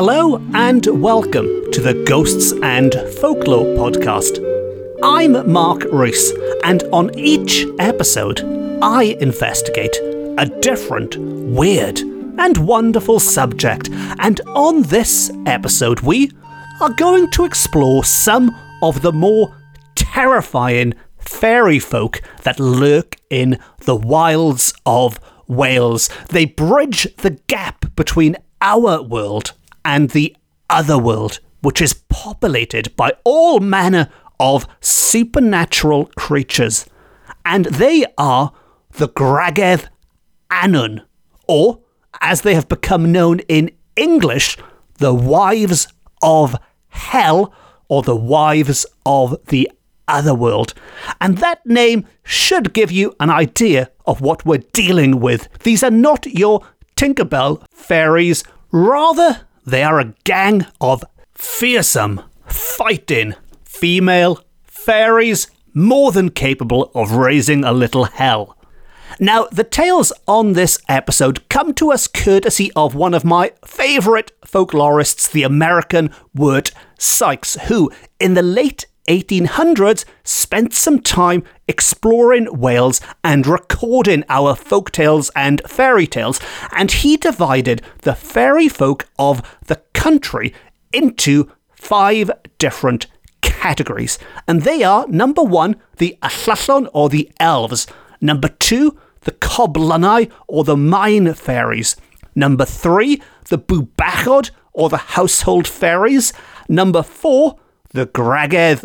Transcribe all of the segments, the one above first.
Hello and welcome to the Ghosts and Folklore podcast. I'm Mark Rees, and on each episode, I investigate a different, weird, and wonderful subject. And on this episode, we are going to explore some of the more terrifying fairy folk that lurk in the wilds of Wales. They bridge the gap between our world and the other world, which is populated by all manner of supernatural creatures. And they are the Gragedd Annwn, or as they have become known in English, the Wives of Hell, or the Wives of the Otherworld. And that name should give you an idea of what we're dealing with. These are not your Tinkerbell fairies, rather, they are a gang of fearsome, fighting, female fairies more than capable of raising a little hell. Now, the tales on this episode come to us courtesy of one of my favourite folklorists, the American Wirt Sikes, who, in the late 1800s, spent some time exploring Wales and recording our folk tales and fairy tales, and he divided the fairy folk of the country into five different categories. And they are number one, the Ellyllon or the elves, number two, the Coblynau or the mine fairies, number three, the Bwbachod or the household fairies, number four, the Gragedd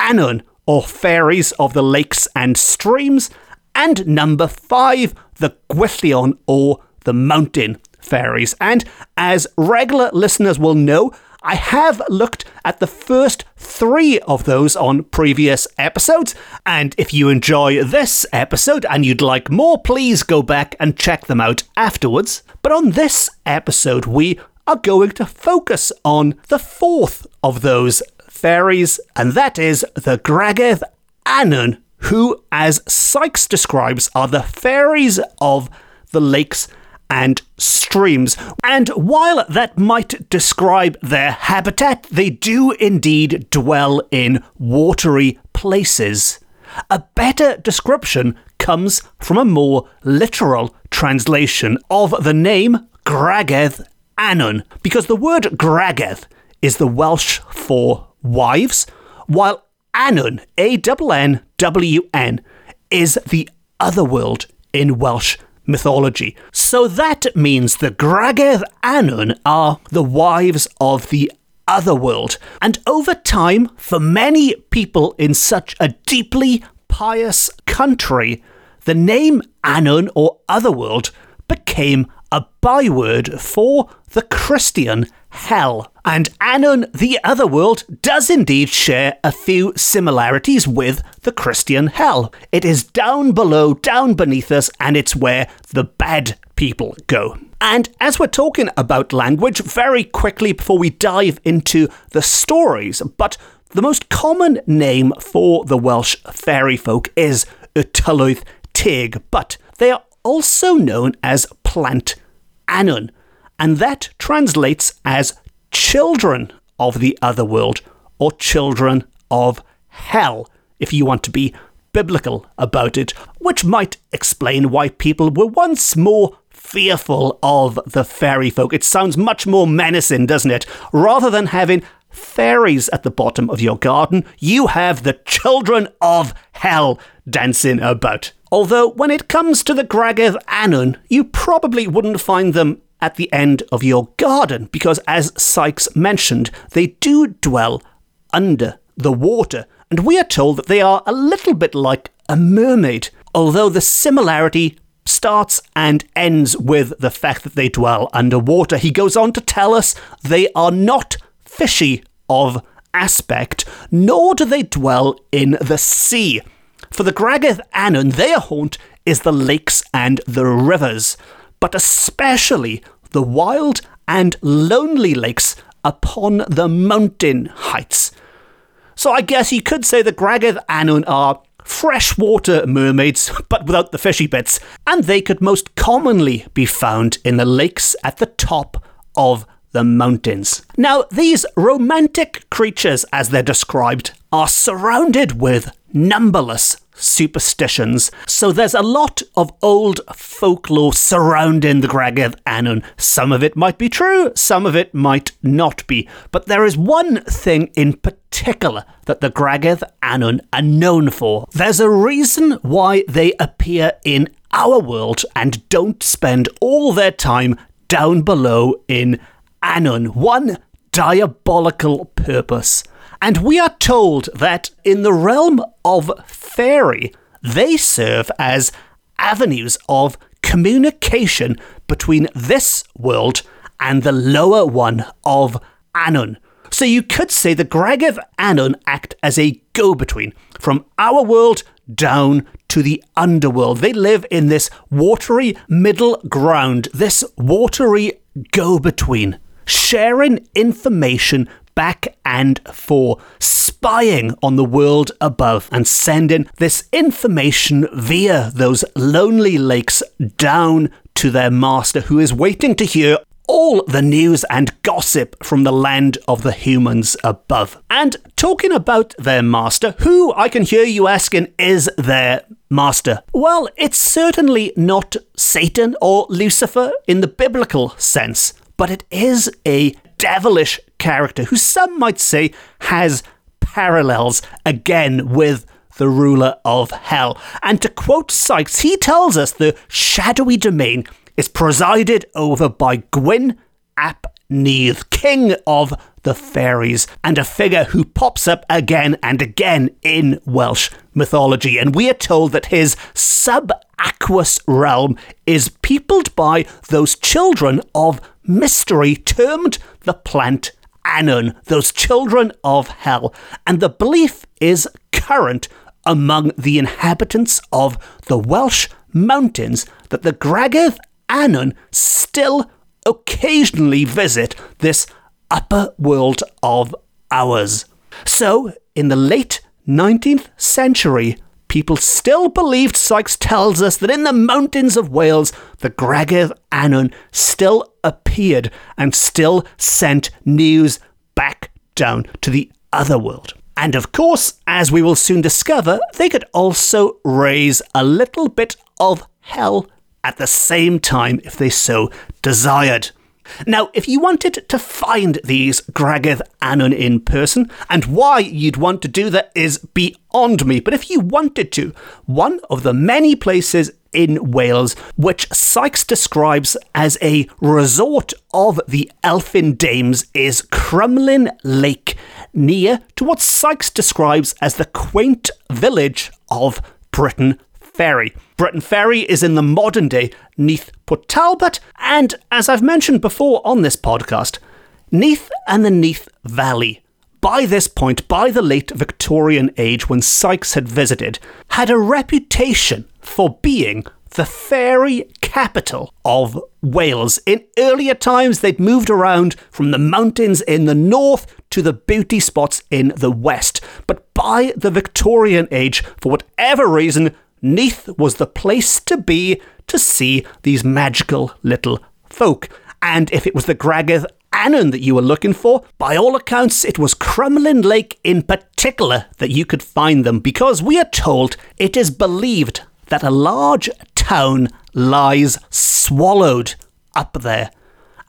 Annwn, or fairies of the lakes and streams, and number five, the Gwyllion, or the mountain fairies. And as regular listeners will know, I have looked at the first three of those on previous episodes, and if you enjoy this episode and you'd like more, please go back and check them out afterwards. But on this episode, we are going to focus on the fourth of those fairies, and that is the Gragedd Annwn, who, as Sikes describes, are the fairies of the lakes and streams. And while that might describe their habitat, they do indeed dwell in watery places. A better description comes from a more literal translation of the name Gragedd Annwn, because the word Gragedd is the Welsh for wives, while Annwn, A N W N, is the otherworld in Welsh mythology. So that means the Gragedd Annwn are the wives of the otherworld. And over time, for many people in such a deeply pious country, the name Annwn or otherworld became a byword for the Christian hell. And Annwn, the Otherworld, does indeed share a few similarities with the Christian hell. It is down below, down beneath us, and it's where the bad people go. And as we're talking about language, very quickly before we dive into the stories, but the most common name for the Welsh fairy folk is y Tylwyth Teg, but they are also known as Plant Annwn and that translates as children of the other world or children of hell, if you want to be biblical about it, which might explain why people were once more fearful of the fairy folk. It sounds much more menacing, doesn't it? Rather than having fairies at the bottom of your garden, you have the children of hell dancing about. Although, when it comes to the Gragedd Annwn, you probably wouldn't find them at the end of your garden because, as Sikes mentioned, they do dwell under the water, and we are told that they are a little bit like a mermaid, although the similarity starts and ends with the fact that they dwell underwater. He goes on to tell us they are not fishy of aspect, nor do they dwell in the sea. For the Gragedd Annwn, their haunt is the lakes and the rivers but especially the wild and lonely lakes upon the mountain heights. So I guess you could say the Gragedd Annwn are freshwater mermaids, but without the fishy bits, and they could most commonly be found in the lakes at the top of the mountains. Now, these romantic creatures, as they're described, are surrounded with numberless superstitions. So there's a lot of old folklore surrounding the Gragedd Annwn. Some of it might be true, some of it might not be. But there is one thing in particular that the Gragedd Annwn are known for. There's a reason why they appear in our world and don't spend all their time down below in Annwn. One diabolical purpose. And we are told that in the realm of fairy, they serve as avenues of communication between this world and the lower one of Annwn. So you could say the Gragedd Annwn act as a go between from our world down to the underworld. They live in this watery middle ground, this watery go between, sharing information back and for spying on the world above and sending this information via those lonely lakes down to their master, who is waiting to hear all the news and gossip from the land of the humans above. And talking about their master, who I can hear you asking is their master? Well, it's certainly not Satan or Lucifer in the biblical sense, but it is a devilish character who some might say has parallels again with the ruler of hell. And to quote Sikes, he tells us the shadowy domain is presided over by Gwyn ap Nudd, king of the fairies, and a figure who pops up again and again in Welsh mythology. And we are told that his subaqueous realm is peopled by those children of mystery termed the plant Annwn, those children of hell. And the belief is current among the inhabitants of the Welsh mountains that the Gragedd Annwn still occasionally visit this upper world of ours. So, in the late 19th century, people still believed, Sikes tells us, that in the mountains of Wales, the Gragedd Annwn still appeared and still sent news back down to the other world. And of course, as we will soon discover, they could also raise a little bit of hell at the same time if they so desired. Now, if you wanted to find these Gragedd Annwn in person, and why you'd want to do that is beyond me, but if you wanted to, one of the many places in Wales, which Sikes describes as a resort of the elfin dames, is Crumlin Lake, near to what Sikes describes as the quaint village of Briton Ferry. Briton Ferry is in the modern day Neath Port Talbot, and as I've mentioned before on this podcast, Neath and the Neath Valley, by this point, by the late Victorian age when Sikes had visited, had a reputation for being the fairy capital of Wales. In earlier times, they'd moved around from the mountains in the north to the beauty spots in the west. But by the Victorian age, for whatever reason, Neath was the place to be to see these magical little folk. And if it was the Gragedd Annwn that you were looking for, by all accounts, it was Crumlin Lake in particular that you could find them because we are told it is believed that a large town lies swallowed up there,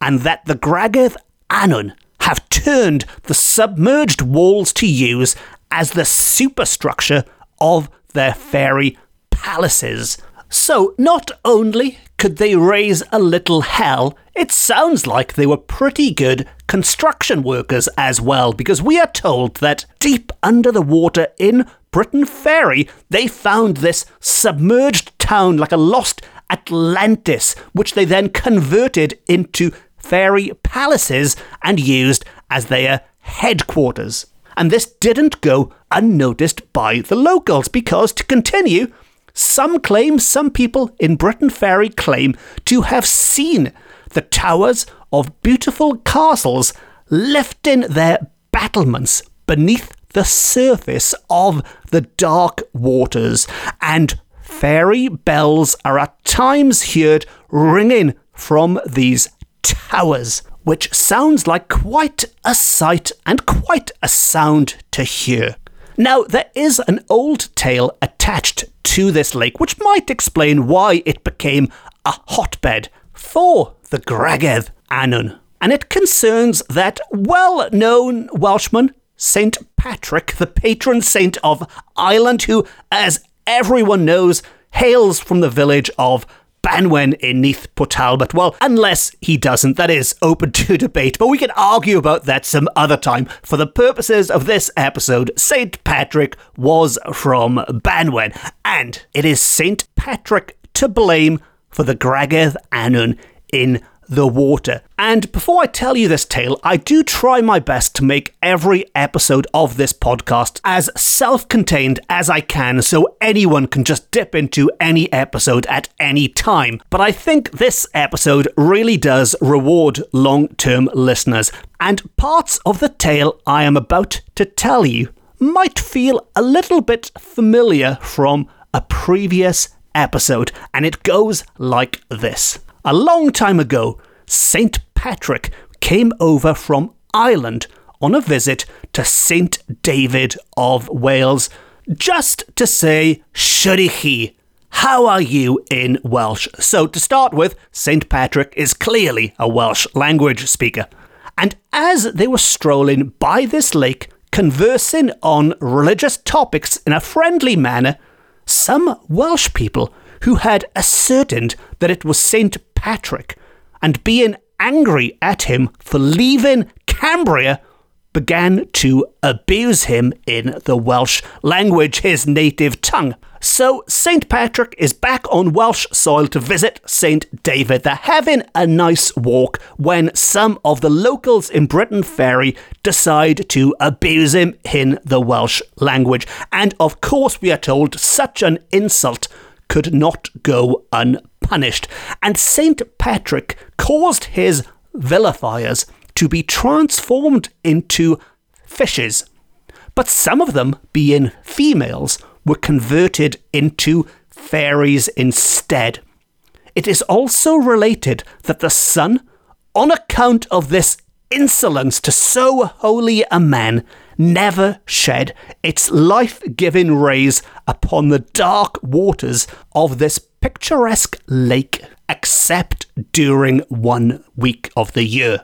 and that the Gragedd Annwn have turned the submerged walls to use as the superstructure of their fairy palaces. So, not only could they raise a little hell, it sounds like they were pretty good construction workers as well, because we are told that deep under the water in Briton Ferry, they found this submerged town like a lost Atlantis, which they then converted into fairy palaces and used as their headquarters. And this didn't go unnoticed by the locals, because to continue, some claim, some people in Briton Ferry claim to have seen the towers of beautiful castles lifting their battlements beneath the surface of the dark waters, and fairy bells are at times heard ringing from these towers, which sounds like quite a sight and quite a sound to hear. Now, there is an old tale attached to this lake, which might explain why it became a hotbed for the Gragedd Annwn. And it concerns that well known Welshman, St. Patrick, the patron saint of Ireland, who, as everyone knows, hails from the village of Banwen in Neath Port Talbot. Well, unless he doesn't, that is open to debate, but we can argue about that some other time. For the purposes of this episode, St. Patrick was from Banwen, and it is St. Patrick to blame for the Gragedd Annwn in the water. And before I tell you this tale, I do try my best to make every episode of this podcast as self contained as I can so anyone can just dip into any episode at any time. But I think this episode really does reward long term listeners, and parts of the tale I am about to tell you might feel a little bit familiar from a previous episode, and it goes like this. A long time ago, St. Patrick came over from Ireland on a visit to St. David of Wales just to say Shurichi. How are you in Welsh? So, to start with, St. Patrick is clearly a Welsh language speaker. And as they were strolling by this lake, conversing on religious topics in a friendly manner, some Welsh people who had ascertained that it was St. Patrick and being angry at him for leaving Cambria began to abuse him in the Welsh language, his native tongue. So St. Patrick is back on Welsh soil to visit St. David. They're having a nice walk when some of the locals in Briton Ferry decide to abuse him in the Welsh language. And of course, we are told such an insult could not go unpunished. And St. Patrick caused his vilifiers to be transformed into fishes. But some of them, being females, were converted into fairies instead. It is also related that the sun, on account of this insolence to so holy a man, never shed its life giving rays upon the dark waters of this picturesque lake, except during one week of the year.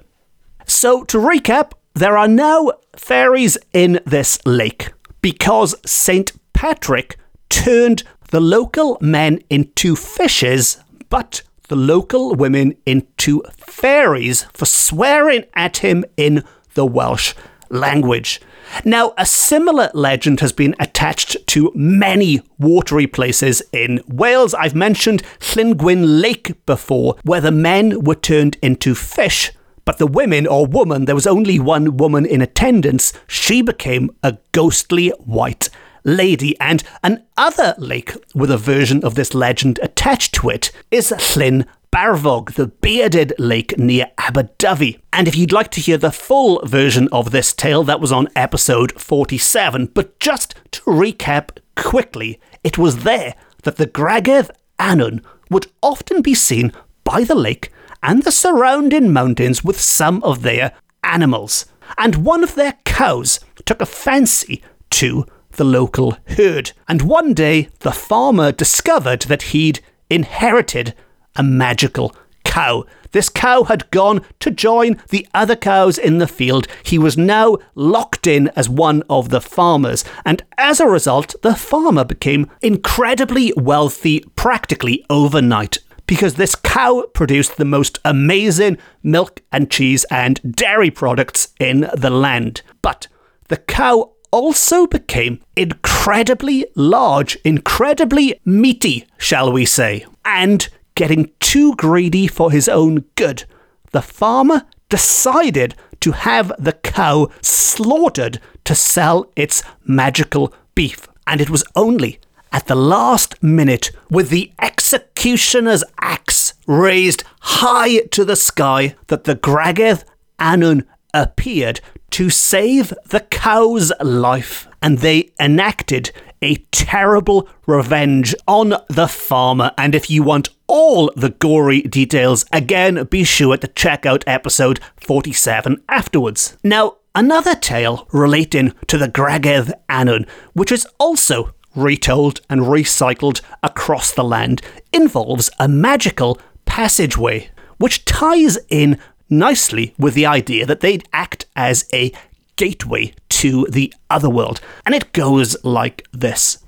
So, to recap, there are no fairies in this lake because St. Patrick turned the local men into fishes, but the local women into fairies for swearing at him in the Welsh language. Now, a similar legend has been attached to many watery places in Wales. I've mentioned Llangwyn Lake before, where the men were turned into fish, but the women or woman, there was only one woman in attendance, she became a ghostly white lady. And another lake with a version of this legend attached to it is Llyn Barfog, the bearded lake near Aberdyfi. And if you'd like to hear the full version of this tale, that was on episode 47. But just to recap quickly, it was there that the Gragedd Annwn would often be seen by the lake and the surrounding mountains with some of their animals. And one of their cows took a fancy to the local herd. And one day, the farmer discovered that he'd inherited a magical cow. This cow had gone to join the other cows in the field. He was now locked in as one of the farmers, and as a result, the farmer became incredibly wealthy practically overnight. Because this cow produced the most amazing milk and cheese and dairy products in the land. But the cow also became incredibly large, incredibly meaty, shall we say. And getting too greedy for his own good, the farmer decided to have the cow slaughtered to sell its magical beef. And it was only at the last minute, with the executioner's axe raised high to the sky, that the Gragedd Annwn appeared to save the cow's life. And they enacted a terrible revenge on the farmer. And if you want all the gory details, again, be sure to check out episode 47 afterwards. Now, another tale relating to the Gragedd Annwn, which is also retold and recycled across the land, involves a magical passageway, which ties in nicely with the idea that they'd act as a gateway to the other world. And it goes like this.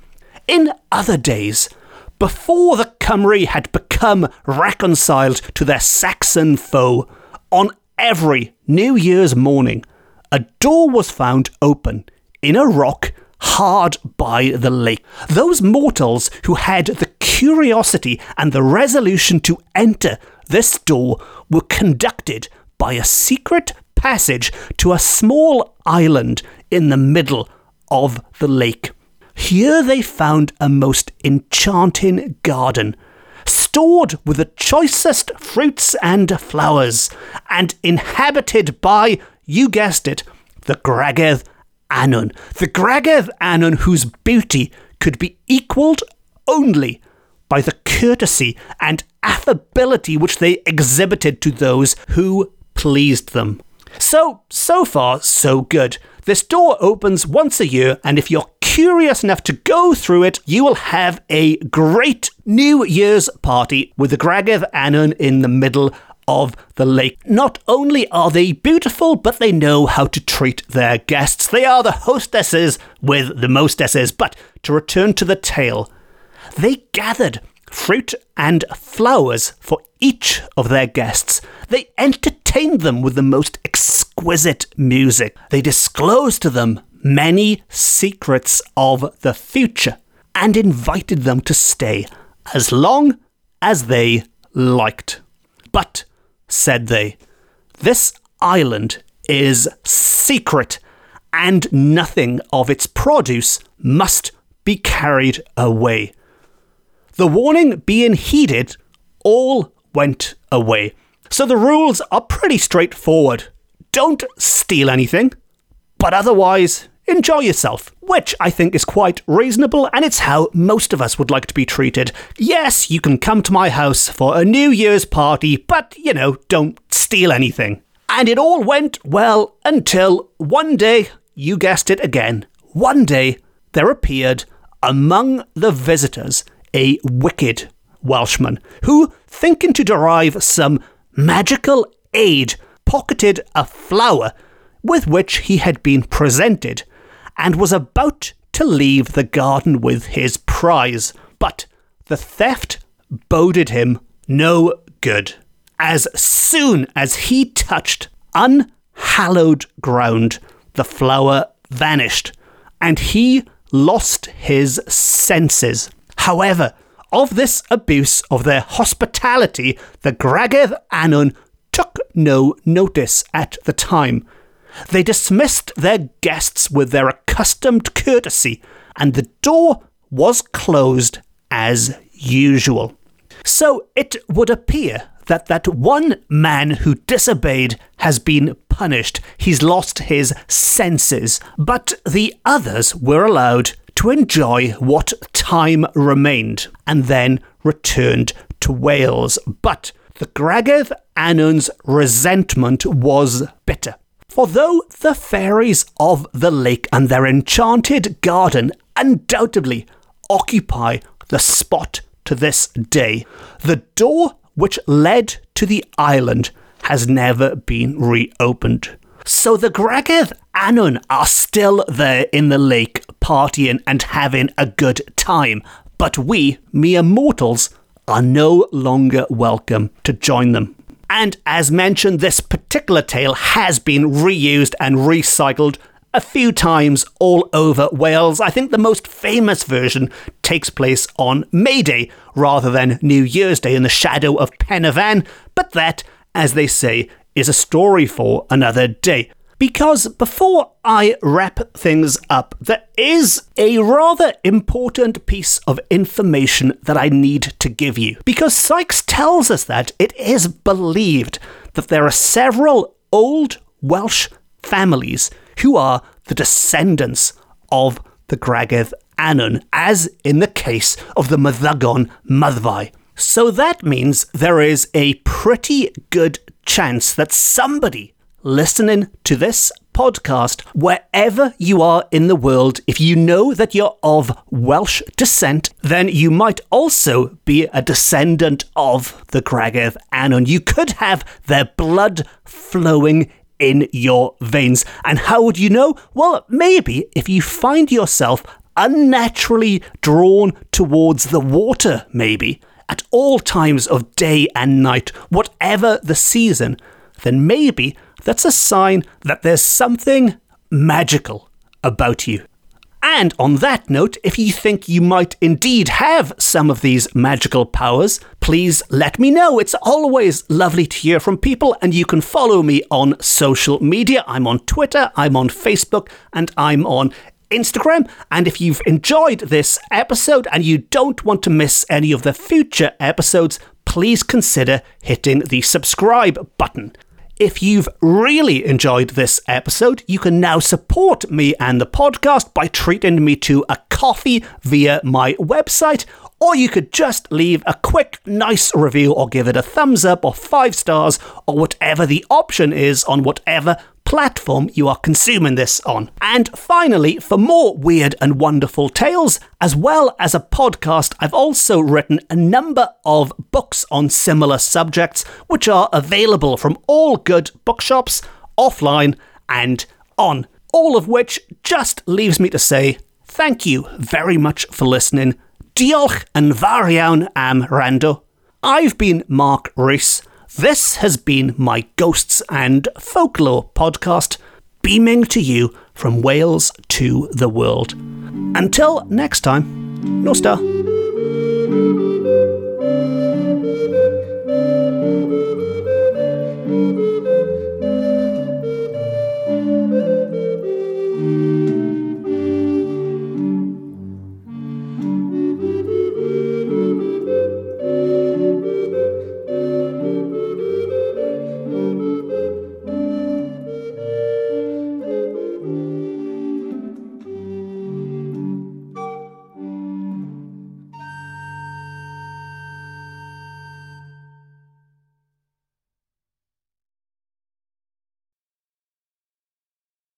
In other days, before the Cymry had become reconciled to their Saxon foe, on every New Year's morning, a door was found open in a rock hard by the lake. Those mortals who had the curiosity and the resolution to enter this door were conducted by a secret passage to a small island in the middle of the lake. Here they found a most enchanting garden, stored with the choicest fruits and flowers, and inhabited by, you guessed it, the Gragedd Annwn. The Gragedd Annwn whose beauty could be equalled only by the courtesy and affability which they exhibited to those who pleased them. So, so far, so good. This door opens once a year, and if you're curious enough to go through it, you will have a great New Year's party with the Gragedd Annwn in the middle of the lake. Not only are they beautiful, but they know how to treat their guests. They are the hostesses with the mostesses. But to return to the tale, they gathered fruit and flowers for each of their guests. They entertained them with the most exquisite music. They disclosed to them many secrets of the future and invited them to stay as long as they liked. But, said they, this island is secret and nothing of its produce must be carried away. The warning being heeded, all went away. So the rules are pretty straightforward. Don't steal anything, but otherwise, enjoy yourself, which I think is quite reasonable and it's how most of us would like to be treated. Yes, you can come to my house for a New Year's party, but, you know, don't steal anything. And it all went well until one day, you guessed it again, one day there appeared among the visitors a wicked Welshman who, thinking to derive some magical aid, pocketed a flower with which he had been presented and was about to leave the garden with his prize. But the theft boded him no good. As soon as he touched unhallowed ground, the flower vanished, and he lost his senses. However, of this abuse of their hospitality, the Gragedd Annwn took no notice at the time. They dismissed their guests with their accustomed courtesy, and the door was closed as usual. So it would appear that that one man who disobeyed has been punished. He's lost his senses, but the others were allowed to enjoy what time remained and then returned to Wales. But the Gragedd Annwn's resentment was bitter. For though the fairies of the lake and their enchanted garden undoubtedly occupy the spot to this day, the door which led to the island has never been reopened. So the Gragedd Annwn are still there in the lake partying and having a good time, but we, mere mortals, are no longer welcome to join them. And as mentioned, this particular tale has been reused and recycled a few times all over Wales. I think the most famous version takes place on May Day rather than New Year's Day in the shadow of Pen y Fan, but that, as they say, is a story for another day because before I wrap things up, there is a rather important piece of information that I need to give you. Because Sikes tells us that it is believed that there are several old Welsh families who are the descendants of the Gragedd Annwn, as in the case of the Meddygon Myddfai. So that means there is a pretty good chance that somebody listening to this podcast, wherever you are in the world, if you know that you're of Welsh descent, then you might also be a descendant of the Gragedd Annwn. You could have their blood flowing in your veins. And how would you know? Well, maybe if you find yourself unnaturally drawn towards the water, maybe, at all times of day and night, whatever the season, then maybe that's a sign that there's something magical about you. And on that note, if you think you might indeed have some of these magical powers, please let me know. It's always lovely to hear from people, and you can follow me on social media. I'm on Twitter, I'm on Facebook, and I'm on Instagram. And if you've enjoyed this episode and you don't want to miss any of the future episodes, please consider hitting the subscribe button. If you've really enjoyed this episode, you can now support me and the podcast by treating me to a coffee via my website, or you could just leave a quick, nice review or give it a thumbs up or five stars or whatever the option is on whatever platform you are consuming this on. And finally, for more weird and wonderful tales, as well as a podcast, I've also written a number of books on similar subjects, which are available from all good bookshops, offline and on. All of which just leaves me to say thank you very much for listening. Diolch yn fawr iawn am rando. I've been Mark Rees. This has been my Ghosts and Folklore podcast, beaming to you from Wales to the world. Until next time, no star.